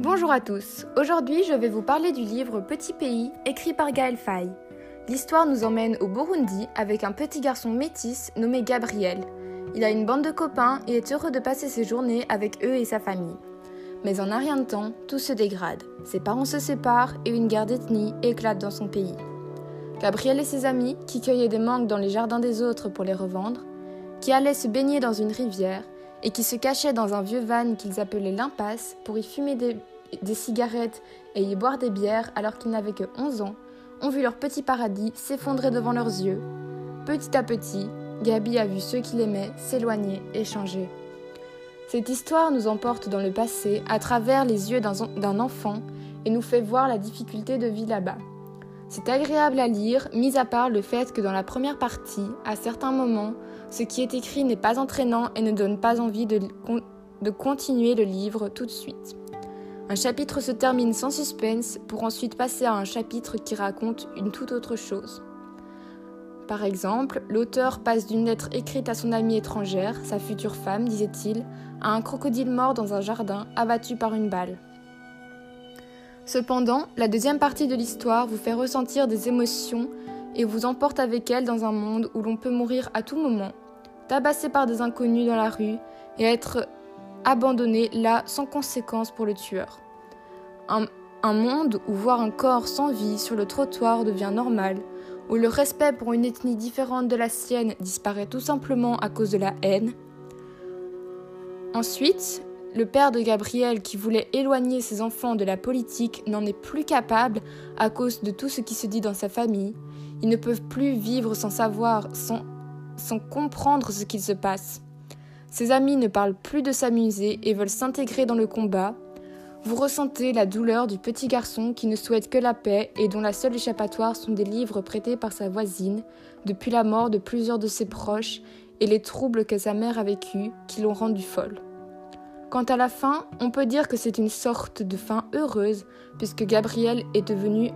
Bonjour à tous. Aujourd'hui, je vais vous parler du livre Petit pays, écrit par Gaël Faye. L'histoire nous emmène au Burundi avec un petit garçon métis nommé Gabriel. Il a une bande de copains et est heureux de passer ses journées avec eux et sa famille. Mais en un rien de temps, tout se dégrade. Ses parents se séparent et une guerre d'ethnie éclate dans son pays. Gabriel et ses amis, qui cueillaient des mangues dans les jardins des autres pour les revendre, qui allaient se baigner dans une rivière et qui se cachaient dans un vieux van qu'ils appelaient l'impasse pour y fumer des, cigarettes et y boire des bières alors qu'ils n'avaient que 11 ans, ont vu leur petit paradis s'effondrer devant leurs yeux. Petit à petit, Gabi a vu ceux qu'il aimait s'éloigner et changer. Cette histoire nous emporte dans le passé à travers les yeux d'un enfant et nous fait voir la difficulté de vie là-bas. C'est agréable à lire, mis à part le fait que dans la première partie, à certains moments, ce qui est écrit n'est pas entraînant et ne donne pas envie de, continuer le livre tout de suite. Un chapitre se termine sans suspense pour ensuite passer à un chapitre qui raconte une toute autre chose. Par exemple, l'auteur passe d'une lettre écrite à son amie étrangère, sa future femme, disait-il, à un crocodile mort dans un jardin abattu par une balle. Cependant, la deuxième partie de l'histoire vous fait ressentir des émotions et vous emporte avec elle dans un monde où l'on peut mourir à tout moment, tabassé par des inconnus dans la rue et être abandonné là sans conséquence pour le tueur. Un, un monde où voir un corps sans vie sur le trottoir devient normal, où le respect pour une ethnie différente de la sienne disparaît tout simplement à cause de la haine. Ensuite, le père de Gabriel, qui voulait éloigner ses enfants de la politique, n'en est plus capable à cause de tout ce qui se dit dans sa famille. Ils ne peuvent plus vivre sans savoir, sans, comprendre ce qu'il se passe. Ses amis ne parlent plus de s'amuser et veulent s'intégrer dans le combat. Vous ressentez la douleur du petit garçon qui ne souhaite que la paix et dont la seule échappatoire sont des livres prêtés par sa voisine depuis la mort de plusieurs de ses proches et les troubles que sa mère a vécus qui l'ont rendue folle. Quant à la fin, on peut dire que c'est une sorte de fin heureuse puisque Gabriel est devenu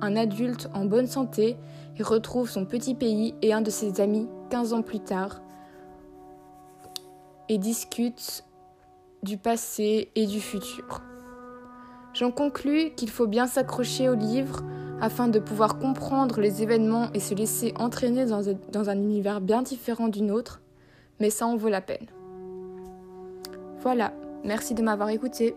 un adulte en bonne santé et retrouve son petit pays et un de ses amis 15 ans plus tard et discute du passé et du futur. J'en conclus qu'il faut bien s'accrocher au livre afin de pouvoir comprendre les événements et se laisser entraîner dans un, dans un univers bien différent du nôtre, mais ça en vaut la peine. Voilà, merci de m'avoir écouté.